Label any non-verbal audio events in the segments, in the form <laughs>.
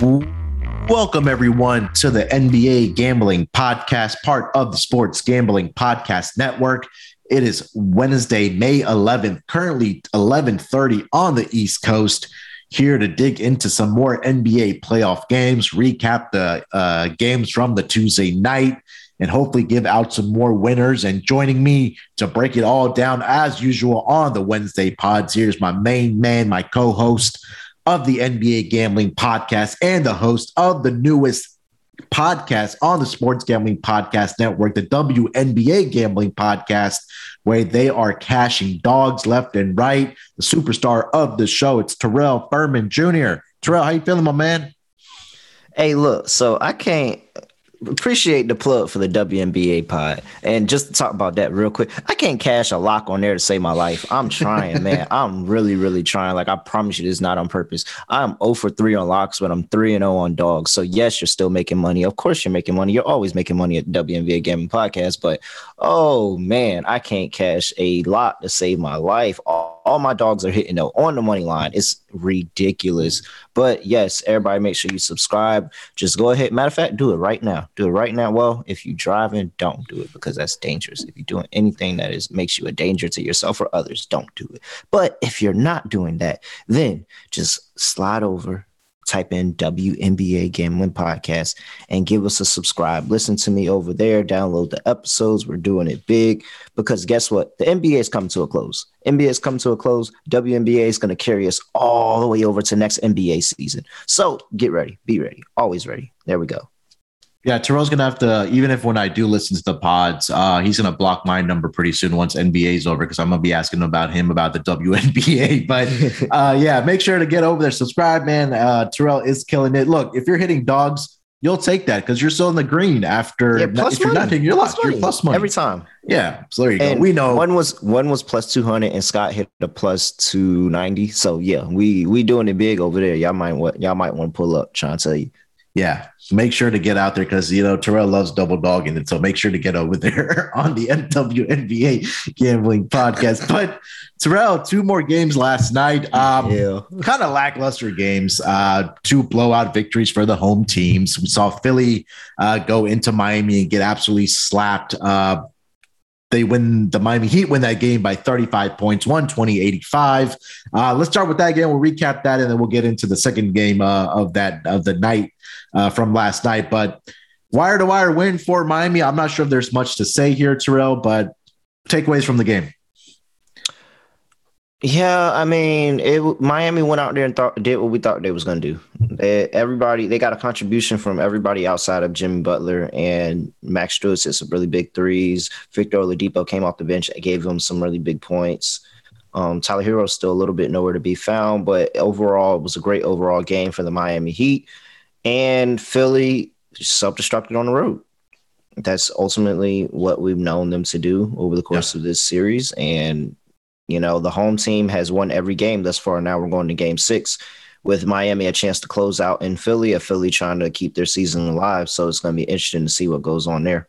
Welcome, everyone, to the NBA Gambling Podcast, part of the Sports Gambling Podcast Network. It is Wednesday, May 11th, currently 11:30 on the East Coast. Here to dig into some more NBA playoff games, recap the uh, games from the Tuesday night, and hopefully give out some more winners. And joining me to break it all down, as usual, on the Wednesday pods, here's my main man, my co-host of the NBA Gambling Podcast and the host of the newest podcast on the Sports Gambling Podcast Network, the WNBA Gambling Podcast, where they are cashing dogs left and right. The superstar of the show, it's Terrell Furman Jr. Terrell, how you feeling, my man? Hey, look, so I can't appreciate the plug for the WNBA pod. And just to talk about that real quick, I can't cash a lock on there to save my life. I'm trying, man. <laughs> I'm really, really trying. Like I promise you, this is not on purpose. I'm 0 for 3 on locks, but I'm 3 and 0 on dogs. So yes, you're still making money. Of course, you're making money. You're always making money at WNBA Gaming Podcast. But oh man, I can't cash a lock to save my life. All, all my dogs are hitting though on the money line. It's ridiculous. Mm-hmm. But yes, everybody make sure you subscribe. Just go ahead. Matter of fact, do it right now. Do it right now. Well, if you're driving, don't do it because that's dangerous. If you're doing anything that is makes you a danger to yourself or others, don't do it. But if you're not doing that, then just slide over type in WNBA Gambling Podcast and give us a subscribe. Listen to me over there, download the episodes. We're doing it big because guess what? The NBA is coming to a close. NBA has come to a close. WNBA is going to carry us all the way over to next NBA season. So get ready, be ready, always ready. There we go. Yeah, Terrell's gonna have to, even if when I do listen to the pods, uh, he's gonna block my number pretty soon once NBA is over because I'm gonna be asking about him about the WNBA. <laughs> But uh, yeah, make sure to get over there, subscribe, man. Uh, Terrell is killing it. Look, if you're hitting dogs, you'll take that because you're still in the green after. Yeah, plus if you're money. not taking your plus loss, you're plus money every time. Yeah, so there you And go. We know. one was one was plus two hundred, and Scott hit a plus two ninety. So yeah, we we doing it big over there. Y'all might what y'all might want to pull up. Trying to tell you. Yeah, make sure to get out there because you know Terrell loves double dogging. So make sure to get over there <laughs> on the NWNBA gambling podcast. <laughs> But Terrell, two more games last night. Um, kind of lackluster games. Uh, two blowout victories for the home teams. We saw Philly uh, go into Miami and get absolutely slapped. Uh, they win the Miami Heat win that game by 35 points, 120 85. Uh, let's start with that game. We'll recap that and then we'll get into the second game uh, of that of the night uh, from last night. But wire to wire win for Miami. I'm not sure if there's much to say here, Terrell, but takeaways from the game. Yeah, I mean, it. Miami went out there and thought did what we thought they was gonna do. They, everybody they got a contribution from everybody outside of Jimmy Butler and Max Strus hit some really big threes. Victor Oladipo came off the bench and gave him some really big points. Um, Tyler Herro's still a little bit nowhere to be found, but overall, it was a great overall game for the Miami Heat. And Philly self-destructed on the road. That's ultimately what we've known them to do over the course of this series. And you know, the home team has won every game thus far. Now we're going to game six with Miami a chance to close out in Philly, a Philly trying to keep their season alive. So it's going to be interesting to see what goes on there.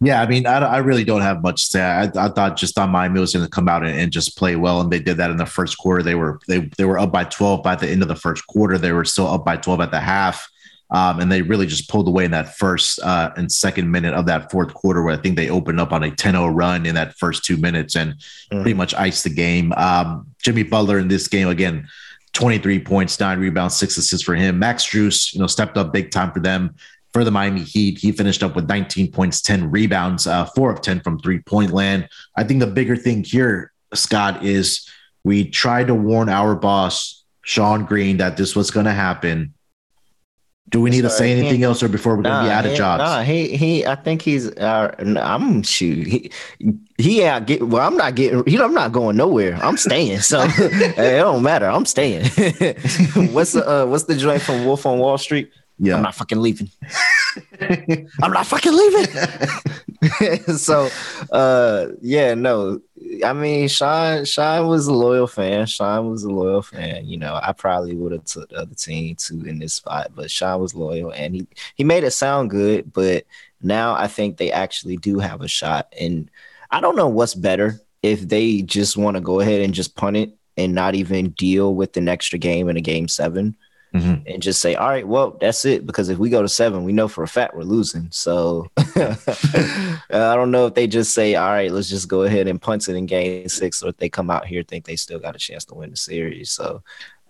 Yeah, I mean, I, I really don't have much to say. I, I thought just on Miami was going to come out and, and, just play well, and they did that in the first quarter. They were they they were up by twelve by the end of the first quarter. They were still up by twelve at the half, um, and they really just pulled away in that first uh, and second minute of that fourth quarter, where I think they opened up on a 10-0 run in that first two minutes and mm. pretty much iced the game. Um, Jimmy Butler in this game again. 23 points, nine rebounds, six assists for him. Max Strus, you know, stepped up big time for them for the Miami Heat. He finished up with 19 points, 10 rebounds, uh, four of 10 from three point land. I think the bigger thing here, Scott, is we tried to warn our boss, Sean Green, that this was going to happen. Do we need to say anything else, or before we're nah, gonna be out of jobs? Nah, he he. I think he's. Uh, I'm shoot. He he out get. Well, I'm not getting. You know, I'm not going nowhere. I'm staying. So <laughs> it don't matter. I'm staying. <laughs> what's the uh, What's the joint from Wolf on Wall Street? Yeah, I'm not fucking leaving. <laughs> I'm not fucking leaving. <laughs> so, uh, yeah, no, I mean, Sean, Sean was a loyal fan. Sean was a loyal fan. You know, I probably would have took the other team too in this spot, but Sean was loyal and he he made it sound good. But now I think they actually do have a shot, and I don't know what's better if they just want to go ahead and just punt it and not even deal with an extra game in a game seven mm-hmm. and just say, all right, well, that's it. Because if we go to seven, we know for a fact we're losing. So <laughs> I don't know if they just say, all right, let's just go ahead and punt it in game six, or if they come out here think they still got a chance to win the series. So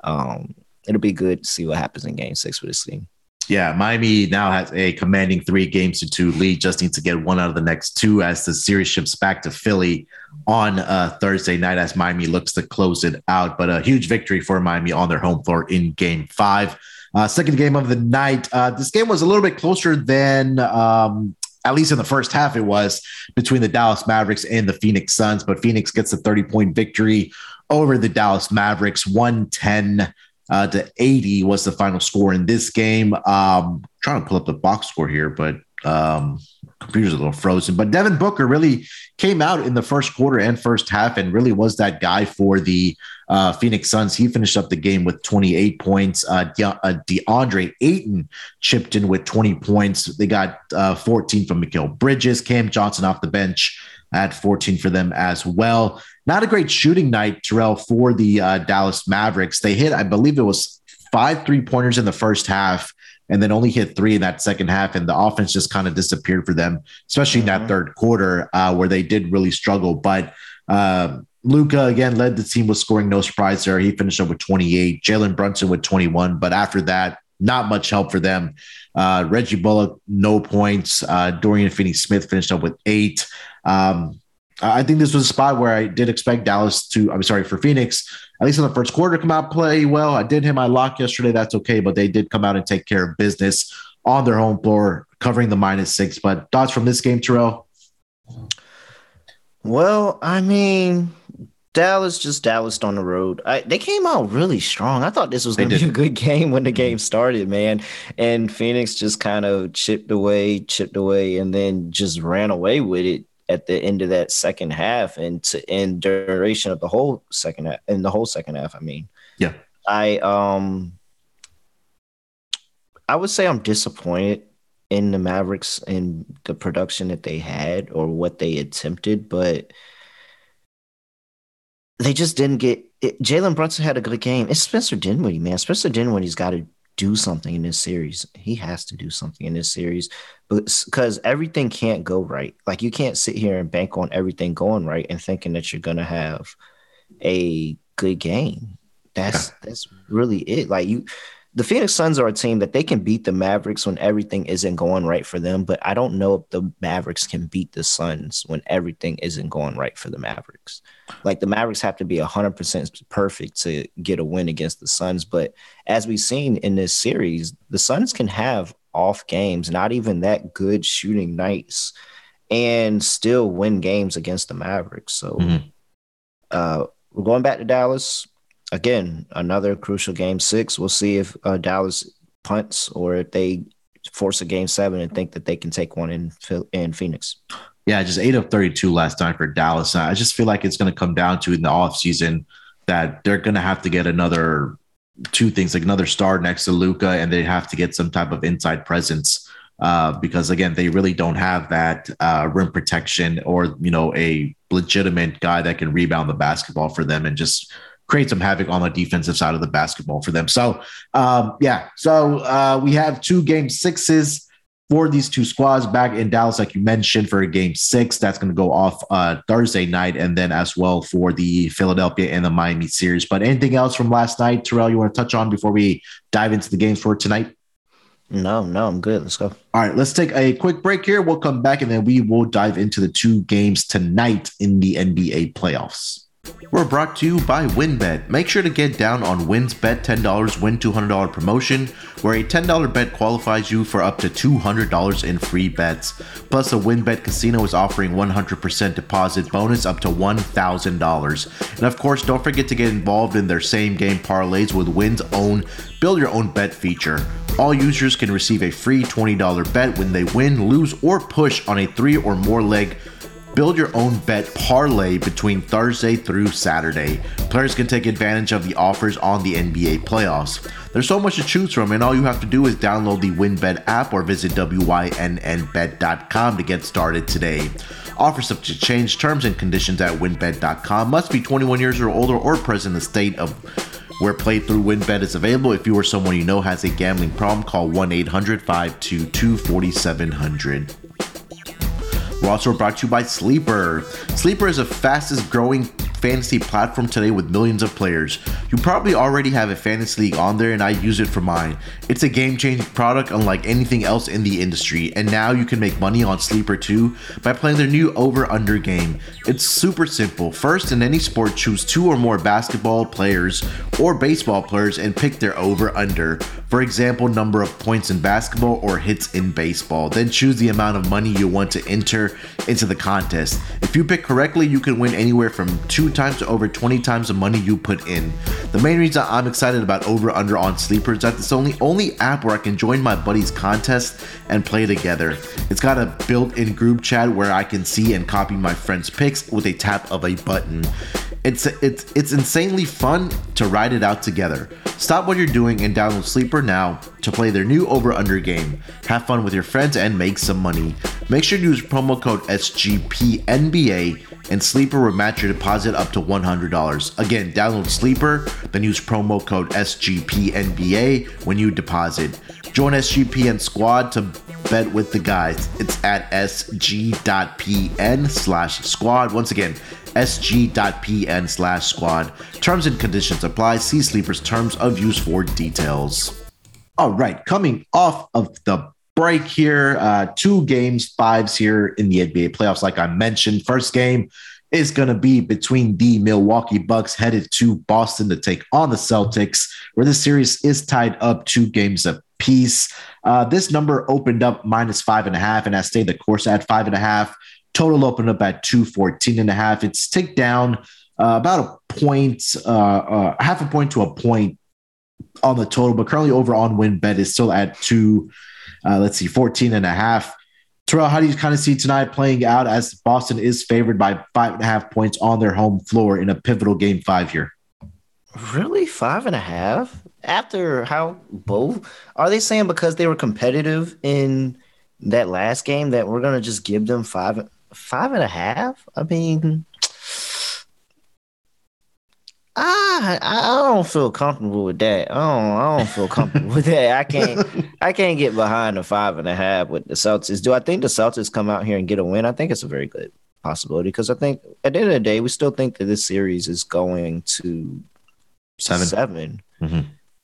um, it'll be good to see what happens in game six for this team. Yeah, Miami now has a commanding three games to two lead. Just needs to get one out of the next two as the series ships back to Philly on uh, Thursday night as Miami looks to close it out. But a huge victory for Miami on their home floor in game five. Uh, second game of the night. Uh, this game was a little bit closer than, um, at least in the first half, it was between the Dallas Mavericks and the Phoenix Suns. But Phoenix gets a 30 point victory over the Dallas Mavericks, 110 uh, to 80 was the final score in this game. Um, trying to pull up the box score here, but um, computer's a little frozen. But Devin Booker really came out in the first quarter and first half and really was that guy for the uh, Phoenix Suns. He finished up the game with 28 points. Uh, De- uh, DeAndre Ayton chipped in with 20 points. They got uh, 14 from Mikal Bridges, Cam Johnson off the bench at 14 for them as well. Not a great shooting night, Terrell, for the uh, Dallas Mavericks. They hit, I believe it was five three pointers in the first half and then only hit three in that second half. And the offense just kind of disappeared for them, especially mm-hmm. in that mm-hmm. third quarter uh, where they did really struggle. But uh, Luka again led the team with scoring, no surprise there. He finished up with 28, Jalen Brunson with 21. But after that, not much help for them. Uh, Reggie Bullock, no points. Uh, Dorian Finney Smith finished up with eight. Um, I think this was a spot where I did expect Dallas to, I'm sorry, for Phoenix, at least in the first quarter, come out play well. I did hit my lock yesterday. That's okay, but they did come out and take care of business on their home floor, covering the minus six. But thoughts from this game, Terrell? Well, I mean, Dallas just Dallas on the road. I, they came out really strong. I thought this was going to be a good <laughs> game when the game started, man. And Phoenix just kind of chipped away, chipped away, and then just ran away with it at the end of that second half and to end duration of the whole second half in the whole second half. I mean, yeah, I um, I would say I'm disappointed in the Mavericks and the production that they had or what they attempted, but they just didn't get. Jalen Brunson had a good game. It's Spencer Dinwiddie, man. Spencer Dinwiddie's got to do something in this series. He has to do something in this series because everything can't go right. Like you can't sit here and bank on everything going right and thinking that you're gonna have a good game. That's that's really it. Like you the Phoenix Suns are a team that they can beat the Mavericks when everything isn't going right for them, but I don't know if the Mavericks can beat the Suns when everything isn't going right for the Mavericks. Like the Mavericks have to be 100% perfect to get a win against the Suns, but as we've seen in this series, the Suns can have off games, not even that good shooting nights, and still win games against the Mavericks. So mm-hmm. uh, we're going back to Dallas again, another crucial game six. We'll see if uh, Dallas punts or if they force a game seven and think that they can take one in in Phoenix. Yeah, just eight of 32 last time for Dallas. I just feel like it's going to come down to in the offseason that they're going to have to get another two things, like another star next to Luka, and they have to get some type of inside presence. Uh, because again, they really don't have that uh, rim protection or you know a legitimate guy that can rebound the basketball for them and just create some havoc on the defensive side of the basketball for them. So, um, yeah, so uh, we have two game sixes for these two squads back in Dallas, like you mentioned, for a game six. That's going to go off uh, Thursday night, and then as well for the Philadelphia and the Miami series. But anything else from last night, Terrell, you want to touch on before we dive into the games for tonight? No, no, I'm good. Let's go. All right, let's take a quick break here. We'll come back and then we will dive into the two games tonight in the NBA playoffs. We're brought to you by WynnBET. Make sure to get down on Wynn's Bet $10 win $200 promotion, where a $10 bet qualifies you for up to $200 in free bets. Plus, a WynnBET casino is offering 100% deposit bonus up to $1,000. And of course, don't forget to get involved in their same game parlays with Wynn's own Build Your Own Bet feature. All users can receive a free $20 bet when they win, lose, or push on a three or more leg Build your own bet parlay between Thursday through Saturday. Players can take advantage of the offers on the NBA playoffs. There's so much to choose from, and all you have to do is download the WynnBET app or visit WYNNBet.com to get started today. Offers subject to change terms and conditions at wynnbet.com. Must be 21 years or older or present in the state of where playthrough WynnBET is available. If you or someone you know has a gambling problem, call 1 800 522 4700. We're also brought to you by Sleeper. Sleeper is the fastest growing fantasy platform today with millions of players. You probably already have a fantasy league on there, and I use it for mine. It's a game changing product unlike anything else in the industry, and now you can make money on Sleeper too by playing their new over under game. It's super simple. First, in any sport, choose two or more basketball players or baseball players and pick their over under. For example, number of points in basketball or hits in baseball. Then choose the amount of money you want to enter into the contest. If you pick correctly, you can win anywhere from two times to over 20 times the money you put in. The main reason I'm excited about Over Under on Sleeper is that it's the only only app where I can join my buddies' contest and play together. It's got a built-in group chat where I can see and copy my friends' picks with a tap of a button. It's it's it's insanely fun to ride it out together. Stop what you're doing and download Sleeper now to play their new over under game. Have fun with your friends and make some money. Make sure to use promo code SGPNBA and Sleeper will match your deposit up to $100. Again, download Sleeper, then use promo code SGPNBA when you deposit. Join SGPN Squad to bet with the guys. It's at sg.pn slash squad. Once again, sg.pn slash squad. Terms and conditions apply. See Sleeper's terms of use for details. All right, coming off of the break here. Uh, two games, fives here in the NBA playoffs, like I mentioned. First game is going to be between the Milwaukee Bucks headed to Boston to take on the Celtics, where the series is tied up two games apiece. Uh, this number opened up minus five and a half and has stayed the course at five and a half. Total opened up at 214 and a half. It's ticked down uh, about a point, uh, uh, half a point to a point on the total, but currently over on WynnBET is still at two uh, let's see, 14 and a half. Terrell, how do you kind of see tonight playing out as Boston is favored by five and a half points on their home floor in a pivotal game five here? Really? Five and a half? After how both are they saying because they were competitive in that last game that we're gonna just give them five five and a half? I mean, I I don't feel comfortable with that. I don't I don't feel comfortable with that. I can't <laughs> I can't get behind the five and a half with the Celtics. Do I think the Celtics come out here and get a win? I think it's a very good possibility because I think at the end of the day, we still think that this series is going to seven. 7 mm-hmm.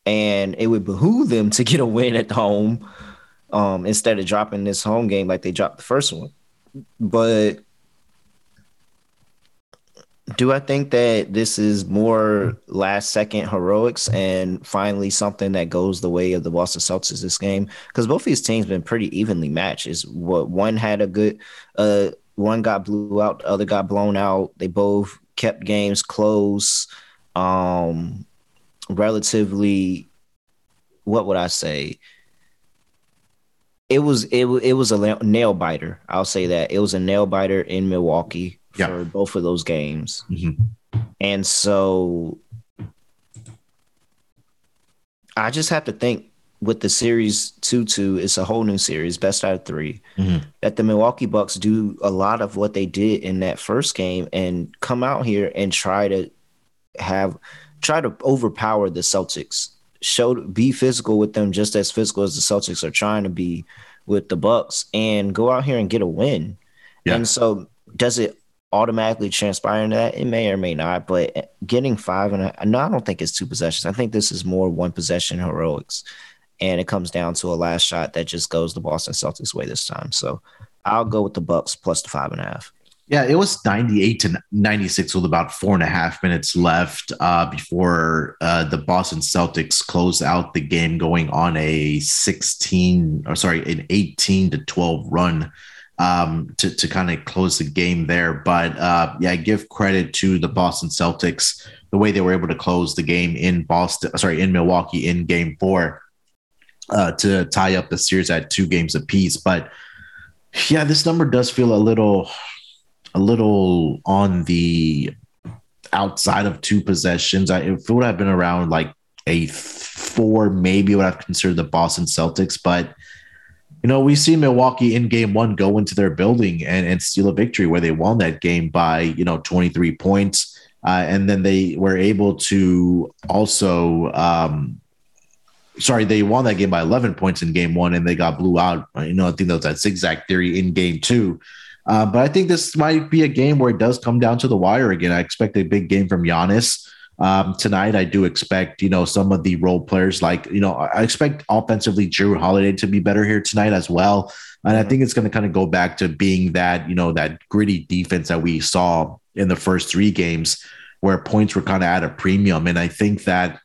and it would behoove them to get a win at home um, instead of dropping this home game like they dropped the first one. But do I think that this is more last second heroics and finally something that goes the way of the Boston Celtics this game? Because both these teams been pretty evenly matched. Is what one had a good, uh, one got blew out, the other got blown out. They both kept games close, um, relatively. What would I say? It was it it was a nail biter. I'll say that it was a nail biter in Milwaukee yeah. for both of those games. Mm-hmm. And so I just have to think with the series 2 2, it's a whole new series, best out of 3 mm-hmm. that the Milwaukee Bucks do a lot of what they did in that first game and come out here and try to have, try to overpower the Celtics. Show be physical with them just as physical as the Celtics are trying to be with the Bucks and go out here and get a win. Yeah. And so does it automatically transpire into that. It may or may not, but getting five and a, no, I don't think it's two possessions. I think this is more one possession heroics, and it comes down to a last shot that just goes the Boston Celtics way this time. So I'll go with the Bucks plus the five and a half. Yeah, it was 98 to 96 with about four and a half minutes left uh, before uh, the Boston Celtics closed out the game, going on a 16 or sorry, an 18 to 12 run um, to, to kind of close the game there. But uh, yeah, I give credit to the Boston Celtics, the way they were able to close the game in Boston, sorry, in Milwaukee in game four uh, to tie up the series at two games apiece. But yeah, this number does feel a little a little on the outside of two possessions. I, it would have been around like a four, maybe would have considered the Boston Celtics. But you know, we see Milwaukee in game one go into their building and, and steal a victory where they won that game by, you know, 23 points. Uh, and then they were able to also, um, sorry, they won that game by 11 points in game one and they got blew out. You know, I think that was that zigzag theory in game two. Uh, but I think this might be a game where it does come down to the wire again. I expect a big game from Giannis. Um, tonight, I do expect, you know, some of the role players like, you know, I expect offensively Jrue Holiday to be better here tonight as well. And I mm-hmm. think it's going to kind of go back to being that, you know, that gritty defense that we saw in the first three games where points were kind of at a premium. And I think that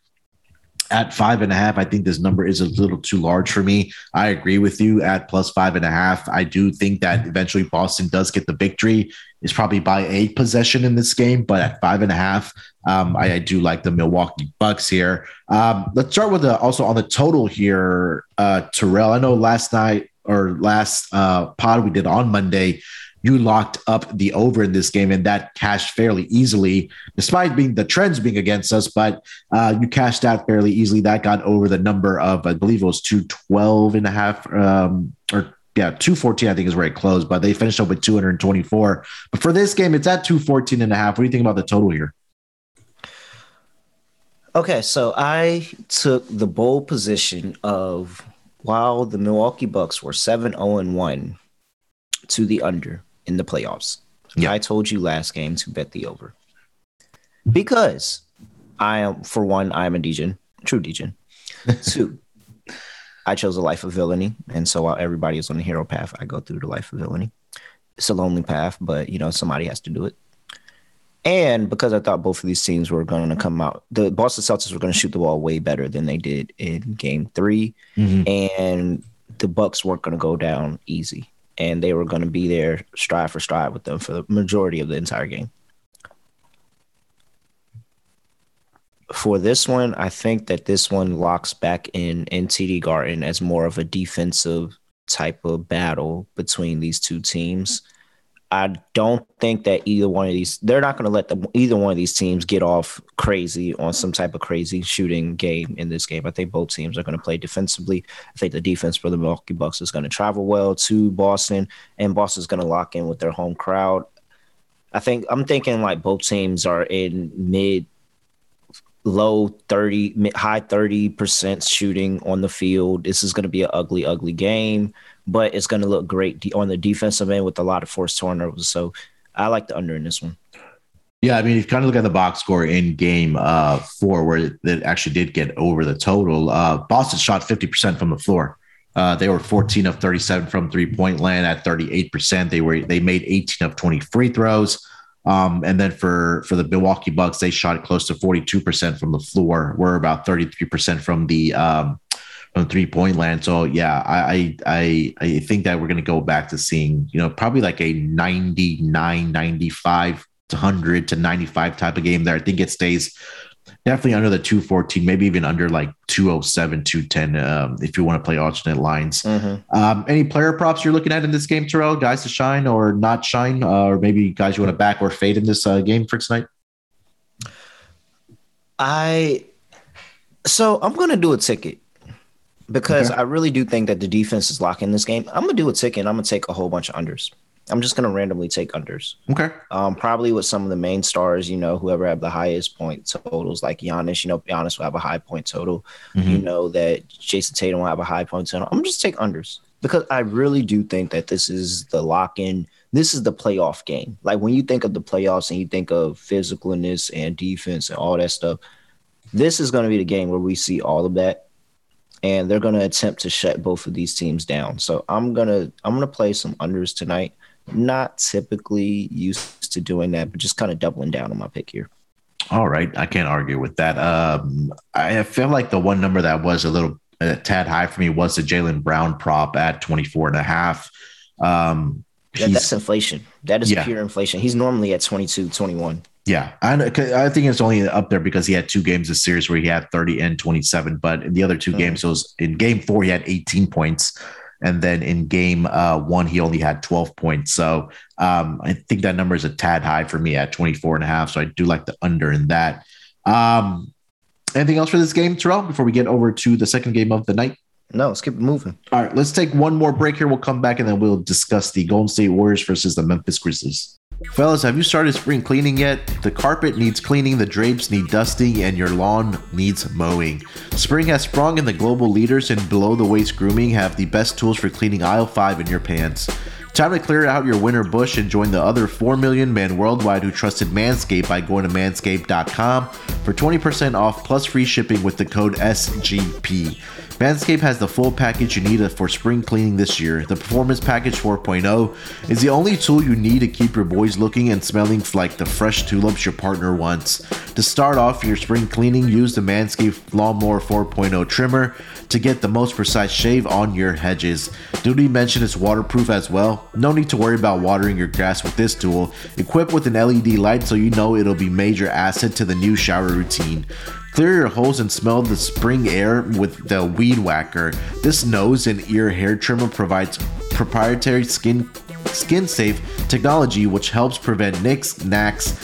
at five and a half, I think this number is a little too large for me. I agree with you at plus five and a half. I do think that eventually Boston does get the victory. Is probably by a possession in this game, but at five and a half, um, I, I, do like the Milwaukee Bucks here. Um, let's start with the also on the total here, uh, Terrell. I know last night or last uh, pod we did on Monday, you locked up the over in this game and that cashed fairly easily, despite being the trends being against us. But uh, you cashed out fairly easily. That got over the number of, I believe it was 212 and a half um, or yeah, 214, I think is where it closed, but they finished up with 224. But for this game, it's at 214 and a half. What do you think about the total here? Okay, so I took the bold position of while the Milwaukee Bucks were 7 0 1 to the under in the playoffs. I told you last game to bet the over. Because I am, for one, I am a Degen, true Degen. <laughs> Two, I chose a life of villainy. And so while everybody is on the hero path, I go through the life of villainy. It's a lonely path, but you know, somebody has to do it. And because I thought both of these teams were going to come out, the Boston Celtics were going to shoot the ball way better than they did in game 3 mm-hmm. And the Bucks weren't going to go down easy and they were going to be there stride for stride with them for the majority of the entire game. For this one, I think that this one locks back in NTD Garden as more of a defensive type of battle between these two teams. I don't think that either one of these they're not going to let the, either one of these teams get off crazy on some type of crazy shooting game in this game. I think both teams are going to play defensively. I think the defense for the Milwaukee Bucks is going to travel well to Boston, and Boston's going to lock in with their home crowd. I think I'm thinking like both teams are in mid low 30 mid, high 30% shooting on the field this is going to be an ugly ugly game but it's going to look great on the defensive end with a lot of forced turnovers. So I like the under in this one. Yeah, I mean, if you kind of look at the box score in game uh, four, where it actually did get over the total, uh, Boston shot 50% from the floor. Uh, they were 14 of 37 from three point land at 38%. They were they made 18 of 20 free throws. Um, and then for for the Milwaukee Bucks, they shot close to 42% from the floor. We're about 33% from the um, from three point land. So yeah, I I I think that we're gonna go back to seeing, you know, probably like a 99, 95 to 100 to 95 type of game there. I think it stays definitely under the 214, maybe even under like 207, 210, um, if you want to play alternate lines. Mm-hmm. Um, any player props you're looking at in this game, Terrell? Guys to shine or not shine, uh, or maybe guys you want to back or fade in this uh, game for tonight? I so I'm gonna do a ticket because okay. I really do think that the defense is locking this game. I'm gonna do a ticket. And I'm gonna take a whole bunch of unders. I'm just gonna randomly take unders. Okay. Um, probably with some of the main stars, you know, whoever have the highest point totals, like Giannis. You know, Giannis will have a high point total. Mm-hmm. You know that Jayson Tatum will have a high point total. I'm gonna just take unders because I really do think that this is the lock in. This is the playoff game. Like when you think of the playoffs and you think of physicalness and defense and all that stuff, this is going to be the game where we see all of that and they're going to attempt to shut both of these teams down. So I'm gonna I'm gonna play some unders tonight. Not typically used to doing that, but just kind of doubling down on my pick here. All right. I can't argue with that. Um, I feel like the one number that was a little a tad high for me was the Jaylen Brown prop at 24 and a half. Um, that's inflation. That is yeah. pure inflation. He's normally at 22, 21. Yeah, I, I think it's only up there because he had two games this series where he had 30 and 27. But in the other two mm. games, it was in game four, he had 18 points. And then in game uh, one, he only had 12 points. So um, I think that number is a tad high for me at 24 and a half. So I do like the under in that. Um, anything else for this game, Terrell, before we get over to the second game of the night? No, let's keep moving. All right, let's take one more break here. We'll come back and then we'll discuss the Golden State Warriors versus the Memphis Grizzlies. Fellas, have you started spring cleaning yet? The carpet needs cleaning, the drapes need dusting, and your lawn needs mowing. Spring has sprung, and the global leaders in below the waist grooming have the best tools for cleaning aisle 5 in your pants. Time to clear out your winter bush and join the other 4 million men worldwide who trusted Manscaped by going to manscaped.com for 20% off plus free shipping with the code SGP. Manscaped has the full package you need for spring cleaning this year. The Performance Package 4.0 is the only tool you need to keep your boys looking and smelling like the fresh tulips your partner wants. To start off your spring cleaning, use the Manscaped Lawnmower 4.0 trimmer to get the most precise shave on your hedges. Did we mention it's waterproof as well? No need to worry about watering your grass with this tool. Equipped with an LED light so you know it'll be major asset to the new shower routine. Clear your hose and smell the spring air with the Weed Whacker. This nose and ear hair trimmer provides proprietary skin skin safe technology which helps prevent nicks, knacks,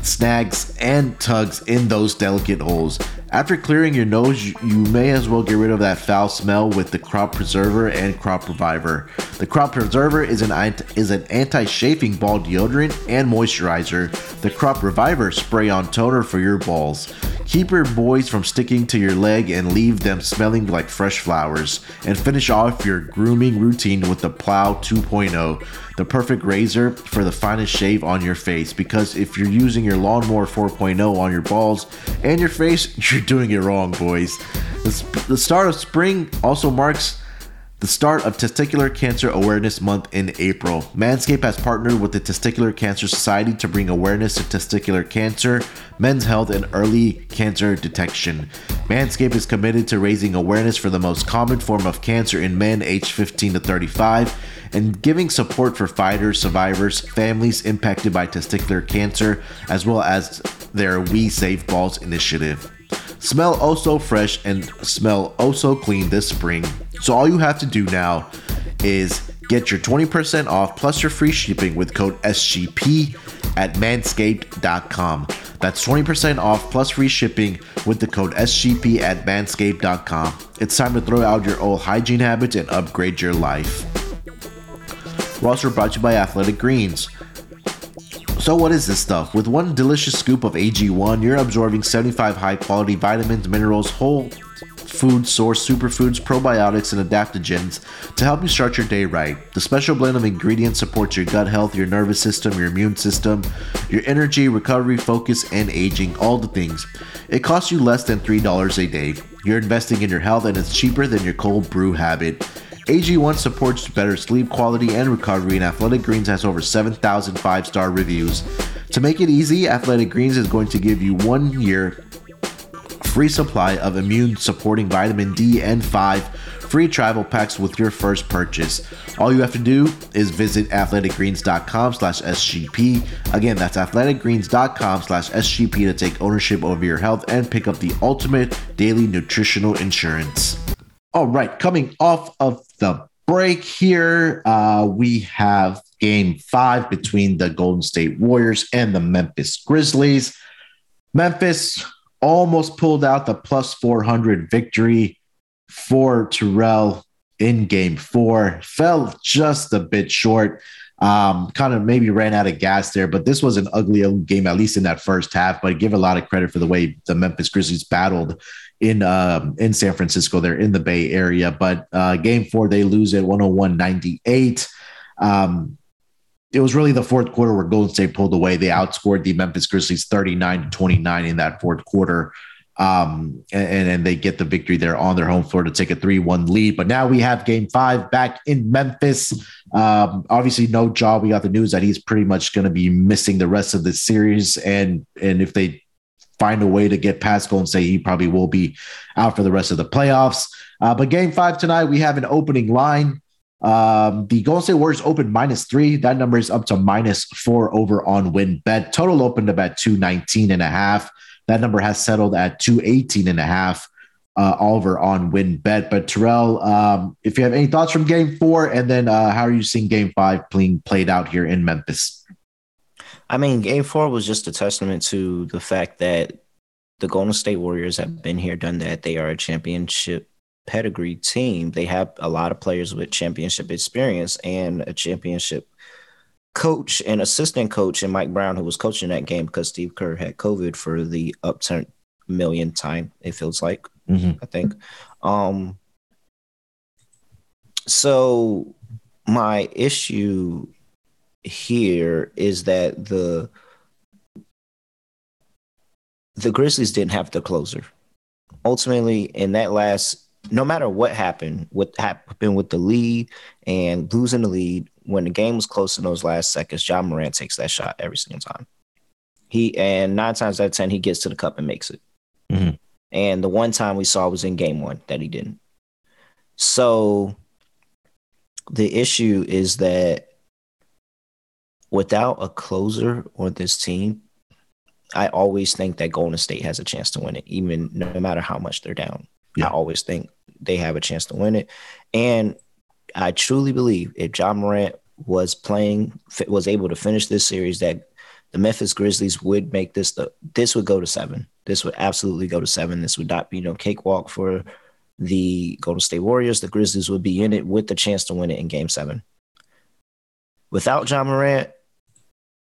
snags, and tugs in those delicate holes. After clearing your nose, you may as well get rid of that foul smell with the Crop Preserver and Crop Reviver. The Crop Preserver is an is an anti-chafing ball deodorant and moisturizer. The Crop Reviver spray-on toner for your balls. Keep your boys from sticking to your leg and leave them smelling like fresh flowers. And finish off your grooming routine with the Plow 2.0 the perfect razor for the finest shave on your face. Because if you're using your lawnmower 4.0 on your balls and your face, <laughs> you're doing it wrong, boys. The start of spring also marks the start of Testicular Cancer Awareness Month in April. Manscaped has partnered with the Testicular Cancer Society to bring awareness to testicular cancer, men's health, and early cancer detection. Manscaped is committed to raising awareness for the most common form of cancer in men aged 15 to 35 and giving support for fighters, survivors, families impacted by testicular cancer, as well as their We Save Balls initiative. Smell oh so fresh and smell oh so clean this spring. So all you have to do now is get your 20% off plus your free shipping with code SGP at manscaped.com. That's 20% off plus free shipping with the code SGP at manscaped.com. It's time to throw out your old hygiene habits and upgrade your life. We're also brought to you by Athletic Greens. So, what is this stuff? With one delicious scoop of AG1, you're absorbing 75 high quality vitamins, minerals, whole food source superfoods, probiotics, and adaptogens to help you start your day right. The special blend of ingredients supports your gut health, your nervous system, your immune system, your energy, recovery, focus, and aging, all the things. It costs you less than $3 a day. You're investing in your health, and it's cheaper than your cold brew habit. AG1 supports better sleep quality and recovery, and Athletic Greens has over 7,000 five star reviews. To make it easy, Athletic Greens is going to give you one year free supply of immune supporting vitamin D and 5 free travel packs with your first purchase. All you have to do is visit athleticgreens.com slash SGP. Again, that's athleticgreens.com slash SGP to take ownership over your health and pick up the ultimate daily nutritional insurance. All right, coming off of the break here, uh, we have game five between the Golden State Warriors and the Memphis Grizzlies. Memphis almost pulled out the plus 400 victory for Terrell in game four, fell just a bit short. Um, kind of maybe ran out of gas there, but this was an ugly game, at least in that first half. But I give a lot of credit for the way the Memphis Grizzlies battled in um, in San Francisco. They're in the Bay Area, but uh, game four they lose at 101 98. Um, it was really the fourth quarter where Golden State pulled away. They outscored the Memphis Grizzlies 39 to 29 in that fourth quarter. Um, and, and they get the victory there on their home floor to take a 3 1 lead. But now we have game five back in Memphis. Um, obviously, no Ja. We got the news that he's pretty much going to be missing the rest of the series. And, and if they find a way to get past Golden State, he probably will be out for the rest of the playoffs. Uh, but game five tonight, we have an opening line. Um, the Golden State Warriors opened minus three. That number is up to minus four over on WynnBET. Total opened about 219 and a half. That number has settled at 218 and a half uh, over on WynnBET. But Terrell, um, if you have any thoughts from game four, and then uh, how are you seeing game five playing played out here in Memphis? I mean, game four was just a testament to the fact that the Golden State Warriors have been here, done that. They are a championship pedigree team. They have a lot of players with championship experience and a championship coach and assistant coach and Mike Brown, who was coaching that game because Steve Kerr had COVID for the upturn million time, it feels like, mm-hmm. I think. Um, so my issue here is that the the Grizzlies didn't have the closer. Ultimately, in that last no matter what happened, what happened with the lead and losing the lead, when the game was close in those last seconds, Ja Morant takes that shot every single time. He and nine times out of ten, he gets to the cup and makes it. Mm-hmm. And the one time we saw was in game one that he didn't. So the issue is that without a closer on this team, I always think that Golden State has a chance to win it, even no matter how much they're down. Yeah. I always think they have a chance to win it. And I truly believe if Ja Morant was playing, was able to finish this series, that the Memphis Grizzlies would make this the this would go to seven. This would absolutely go to seven. This would not be no cakewalk for the Golden State Warriors. The Grizzlies would be in it with the chance to win it in game seven. Without Ja Morant,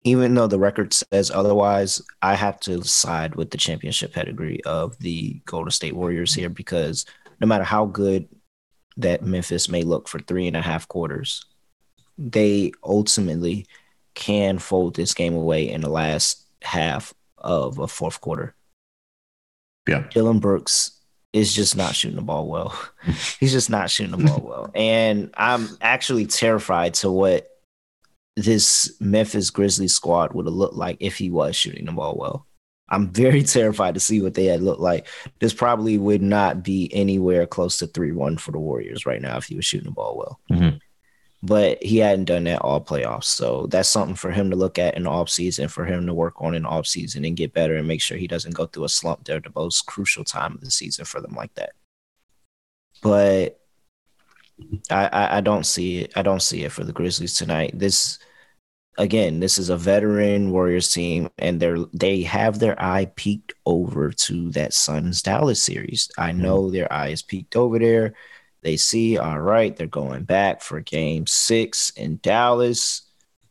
even though the record says otherwise, I have to side with the championship pedigree of the Golden State Warriors here because no matter how good that Memphis may look for three and a half quarters, they ultimately can fold this game away in the last half of a fourth quarter. Yeah. Dillon Brooks is just not shooting the ball well. <laughs> He's just not shooting the ball <laughs> well. And I'm actually terrified to what this Memphis Grizzlies squad would have looked like if he was shooting the ball well. I'm very <laughs> terrified to see what they had looked like. This probably would not be anywhere close to 3 1 for the Warriors right now if he was shooting the ball well. Mm-hmm. But he hadn't done that all playoffs. So that's something for him to look at in the offseason, for him to work on in the offseason and get better and make sure he doesn't go through a slump there, the most crucial time of the season for them like that. But I, I, I don't see it. I don't see it for the Grizzlies tonight. This again, this is a veteran Warriors team, and they're they have their eye peeked over to that Suns Dallas series. I mm-hmm. know their eye is peeked over there. They see, all right, they're going back for game six in Dallas,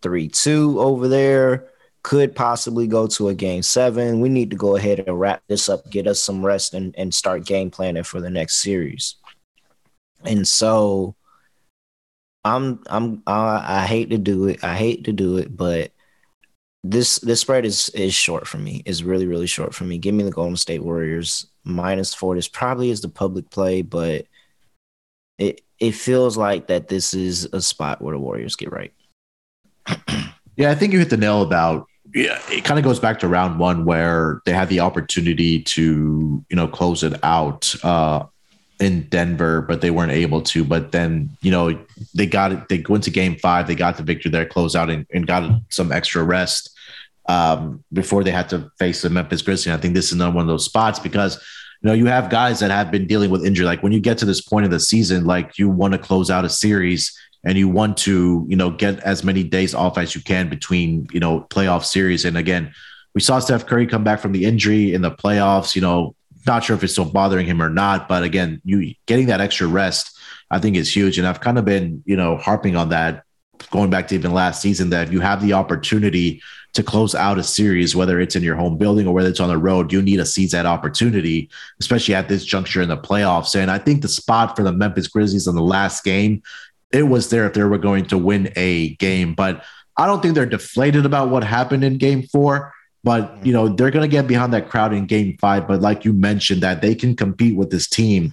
3 2 over there. Could possibly go to a game seven. We need to go ahead and wrap this up, get us some rest, and, and start game planning for the next series. And so I'm I'm uh, I hate to do it. I hate to do it, but this this spread is is short for me. Is really really short for me. Give me the Golden State Warriors minus four. This probably is the public play, but it it feels like that this is a spot where the Warriors get right. <clears throat> yeah, I think you hit the nail about. Yeah, it kind of goes back to round one where they had the opportunity to you know close it out. Uh, in Denver, but they weren't able to. But then, you know, they got it. They went to game five. They got the victory there, closed out, and, and got some extra rest um, before they had to face the Memphis Grizzlies. I think this is another one of those spots because, you know, you have guys that have been dealing with injury. Like when you get to this point of the season, like you want to close out a series and you want to, you know, get as many days off as you can between, you know, playoff series. And again, we saw Steph Curry come back from the injury in the playoffs. You know, not sure if it's still bothering him or not, but again, you getting that extra rest, I think is huge. And I've kind of been, you know, harping on that going back to even last season that if you have the opportunity to close out a series, whether it's in your home building or whether it's on the road, you need to seize that opportunity, especially at this juncture in the playoffs. And I think the spot for the Memphis Grizzlies in the last game, it was there if they were going to win a game. But I don't think they're deflated about what happened in game four. But mm-hmm. you know they're going to get behind that crowd in Game Five. But like you mentioned, that they can compete with this team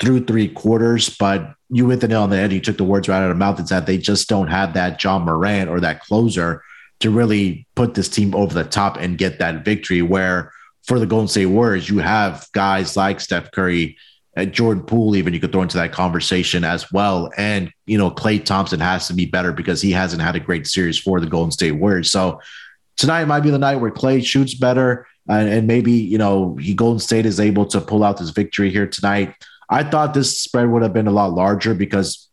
through three quarters. But you hit the nail on the head. You took the words right out of my mouth. It's that they just don't have that Ja Morant or that closer to really put this team over the top and get that victory. Where for the Golden State Warriors, you have guys like Steph Curry and Jordan Poole, even you could throw into that conversation as well. And, you know, Klay Thompson has to be better because he hasn't had a great series for the Golden State Warriors. So tonight might be the night where Klay shoots better. And, and maybe, you know, he Golden State is able to pull out this victory here tonight. I thought this spread would have been a lot larger because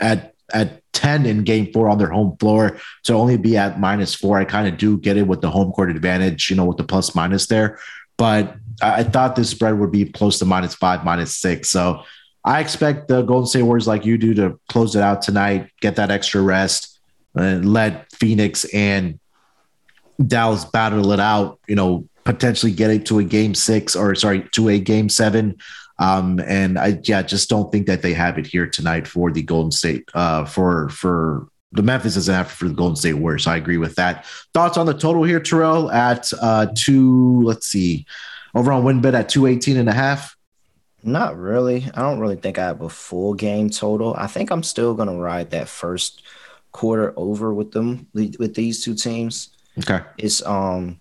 at at 10 in game four on their home floor to only be at minus four. I kind of do get it with the home court advantage, you know, with the plus minus there. But I thought this spread would be close to minus five, minus six. So I expect the Golden State Warriors, like you do, to close it out tonight, get that extra rest, and let Phoenix and Dallas battle it out. You know, potentially get it to a game six or sorry, to a game seven. Um, and I yeah, just don't think that they have it here tonight for the Golden State uh, for for the Memphis is after for the Golden State Warriors. I agree with that. Thoughts on the total here, Terrell, at uh, two, let's see, over on WynnBET at 218 and a half. Not really. I don't really think I have a full game total. I think I'm still to ride that first quarter over with them with these two teams. Okay. It's um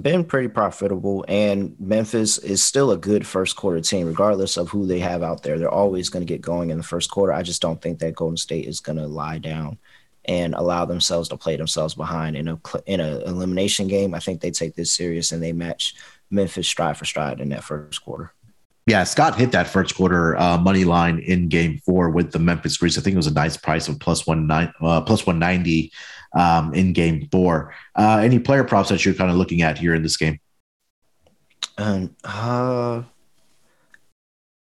been pretty profitable and Memphis is still a good first quarter team regardless of who they have out there. They're always going to get going in the first quarter. I just don't think that Golden State is going to lie down and allow themselves to play themselves behind in a in an elimination game. I think they take this serious and they match Memphis stride for stride in that first quarter. Yeah, Scott hit that first quarter uh, money line in Game Four with the Memphis Grizzlies. I think it was a nice price of plus one nine, uh, plus one ninety um, in Game Four. Uh, any player props that you're kind of looking at here in this game? Um, uh,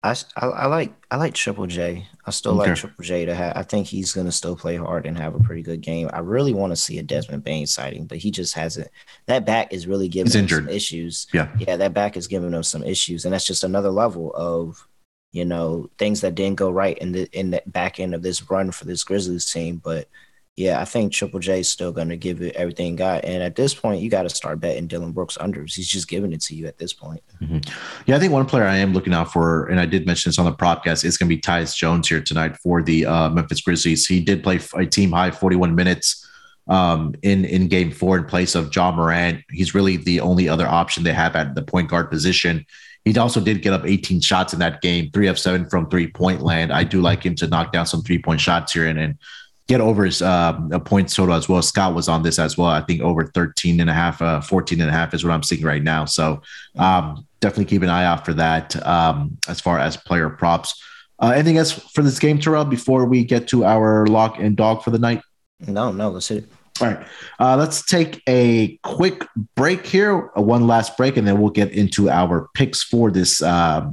I, I, I like I like Triple J. I still okay. like Triple J to have. I think he's gonna still play hard and have a pretty good game. I really want to see a Desmond Bane sighting, but he just hasn't. That back is really giving he's him injured. some issues. Yeah, yeah, that back is giving him some issues, and that's just another level of you know things that didn't go right in the in the back end of this run for this Grizzlies team. But yeah, I think Triple J is still going to give it everything got. And at this point, you got to start betting Dillon Brooks unders. He's just giving it to you at this point. Mm-hmm. Yeah, I think one player I am looking out for, and I did mention this on the podcast, is going to be Tyus Jones here tonight for the uh, Memphis Grizzlies. He did play a team high 41 minutes um, in in Game Four in place of Ja Morant. He's really the only other option they have at the point guard position. He also did get up 18 shots in that game, three of seven from three point land. I do like him to knock down some three point shots here and, and get over his um, a points total as well. Scott was on this as well. I think over 13 and a half, uh, 14 and a half is what I'm seeing right now. So um, definitely keep an eye out for that um, as far as player props. Uh, anything else for this game, Terrell, before we get to our lock and dog for the night? No, no, let's hit it. All right. Uh, let's take a quick break here, uh, one last break, and then we'll get into our picks for this uh,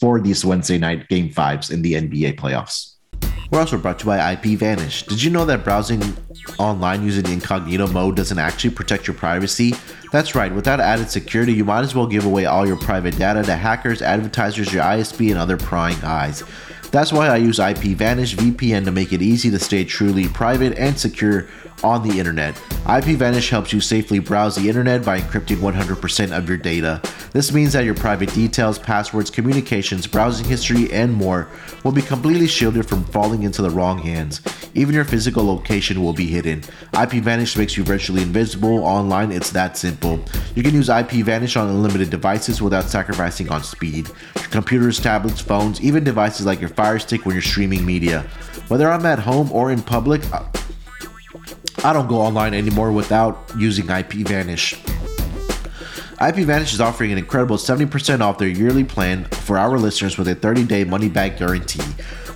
for these Wednesday night game fives in the NBA playoffs. We're also brought to you by IPVanish. Did you know that browsing online using incognito mode doesn't actually protect your privacy? That's right, without added security, you might as well give away all your private data to hackers, advertisers, your ISP, and other prying eyes. That's why I use IPVanish VPN to make it easy to stay truly private and secure on the internet. IPVanish helps you safely browse the internet by encrypting 100% of your data. This means that your private details, passwords, communications, browsing history, and more will be completely shielded from falling into the wrong hands. Even your physical location will be hidden. IPVanish makes you virtually invisible online, it's that simple. You can use IPVanish on unlimited devices without sacrificing on speed. Computers, tablets, phones, even devices like your Fire Stick when you're streaming media. Whether I'm at home or in public, don't go online anymore without using IPVanish. IPVanish is offering an incredible 70% off their yearly plan for our listeners with a 30 day money back guarantee.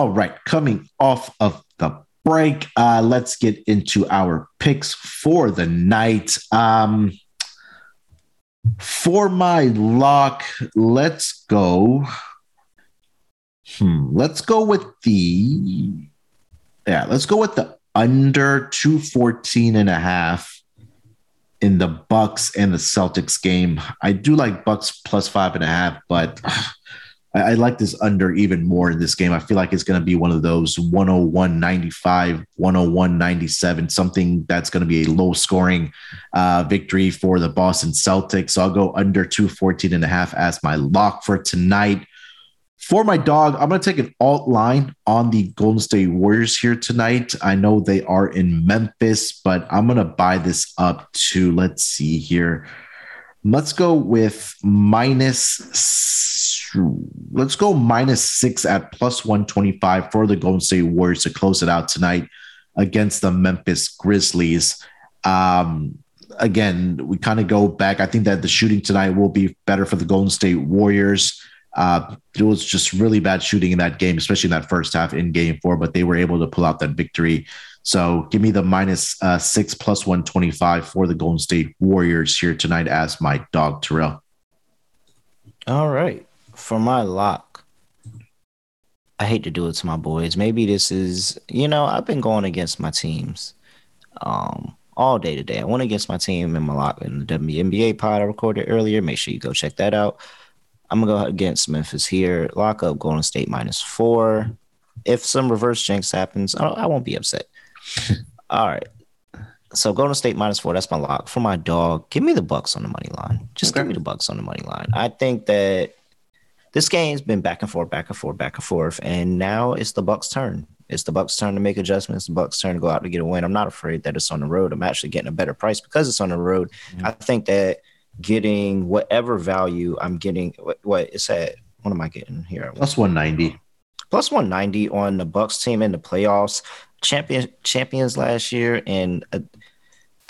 All right, coming off of the break, uh, let's get into our picks for the night. Um, For my lock, let's go. Hmm, let's go with the yeah, let's go with the under 214 and a half in the Bucks and the Celtics game. I do like Bucks plus five and a half, but I, I like this under even more in this game. I feel like it's going to be one of those 101 95, 101 97, something that's going to be a low scoring uh, victory for the Boston Celtics. So I'll go under 214 and a half as my lock for tonight. For my dog, I'm going to take an alt line on the Golden State Warriors here tonight. I know they are in Memphis, but I'm going to buy this up to, let's see here. Let's go with minus let's go minus six at plus 125 for the Golden State Warriors to close it out tonight against the Memphis Grizzlies. Um, again, we kind of go back. I think that the shooting tonight will be better for the Golden State Warriors. Uh, it was just really bad shooting in that game, especially in that first half in game four, but they were able to pull out that victory. So give me the minus, uh, six plus 125 for the Golden State Warriors here tonight as my dog, Terrell. All right for my lock, I hate to do it to my boys. Maybe this is, you know, I've been going against my teams um, all day today. I went against my team in my lock in the WNBA pod I recorded earlier. Make sure you go check that out. I'm gonna go against Memphis here. Lock up Golden State minus four. If some reverse jinx happens, I, I won't be upset. <laughs> all right. So Golden State minus four. That's my lock for my dog. Give me the Bucks on the money line. Just okay. give me the Bucks on the money line. I think that this game's been back and forth, back and forth, back and forth, and now it's the Bucks' turn. It's the Bucks' turn to make adjustments. The Bucks' turn to go out to get a win. I'm not afraid that it's on the road. I'm actually getting a better price because it's on the road. Mm-hmm. I think that getting whatever value I'm getting, what, what it's at. What am I getting here? Plus 190. Plus 190 on the Bucks team in the playoffs, champion champions last year, and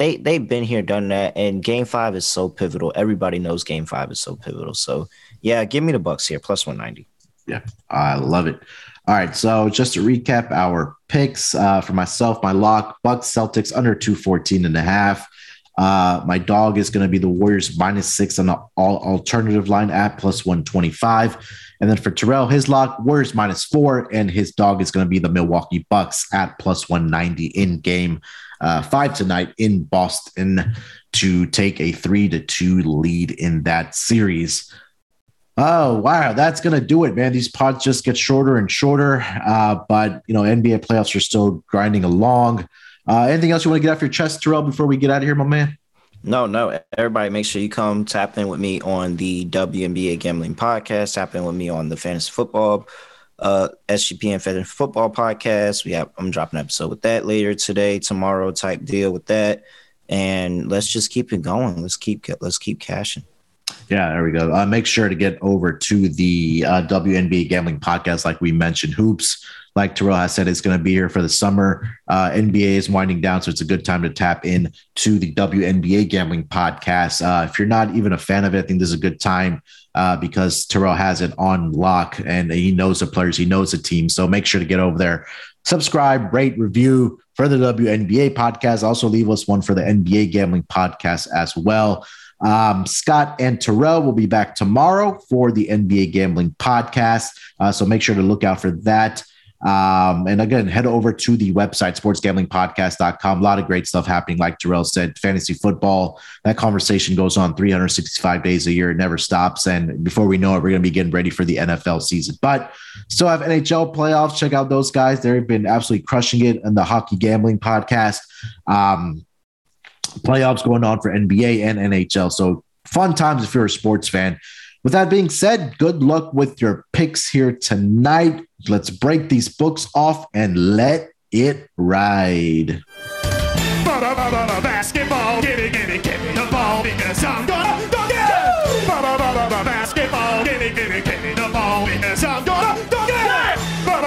they they've been here, done that. And Game Five is so pivotal. Everybody knows Game Five is so pivotal. So yeah, give me the Bucks here, plus 190. Yeah, I love it. All right, so just to recap our picks uh, for myself, my lock, Bucks, Celtics under 214 and a half. Uh, my dog is going to be the Warriors minus six on the all alternative line at plus 125. And then for Terrell, his lock, Warriors minus four, and his dog is going to be the Milwaukee Bucks at plus 190 in game uh, five tonight in Boston to take a three to two lead in that series. Oh wow, that's gonna do it, man. These pods just get shorter and shorter, uh, but you know NBA playoffs are still grinding along. Uh, anything else you want to get off your chest, Terrell, before we get out of here, my man? No, no. Everybody, make sure you come tap in with me on the WNBA Gambling Podcast. Tap in with me on the Fantasy Football uh, SGPN Fantasy Football Podcast. We have I'm dropping an episode with that later today, tomorrow type deal with that, and let's just keep it going. Let's keep let's keep cashing. Yeah, there we go. Uh, make sure to get over to the uh, WNBA Gambling Podcast, like we mentioned. Hoops, like Terrell has said, is going to be here for the summer. Uh, NBA is winding down, so it's a good time to tap in to the WNBA Gambling Podcast. Uh, if you're not even a fan of it, I think this is a good time uh, because Terrell has it on lock and he knows the players, he knows the team. So make sure to get over there, subscribe, rate, review for the WNBA podcast. Also, leave us one for the NBA Gambling Podcast as well. Um, Scott and Terrell will be back tomorrow for the NBA Gambling Podcast. Uh, so make sure to look out for that. Um, and again, head over to the website, sportsgamblingpodcast.com. A lot of great stuff happening. Like Terrell said, fantasy football, that conversation goes on 365 days a year. It never stops. And before we know it, we're going to be getting ready for the NFL season. But still have NHL playoffs. Check out those guys. They've been absolutely crushing it in the hockey gambling podcast. Um, playoffs going on for NBA and NHL. So fun times if you're a sports fan. With that being said, good luck with your picks here tonight. Let's break these books off and let it ride.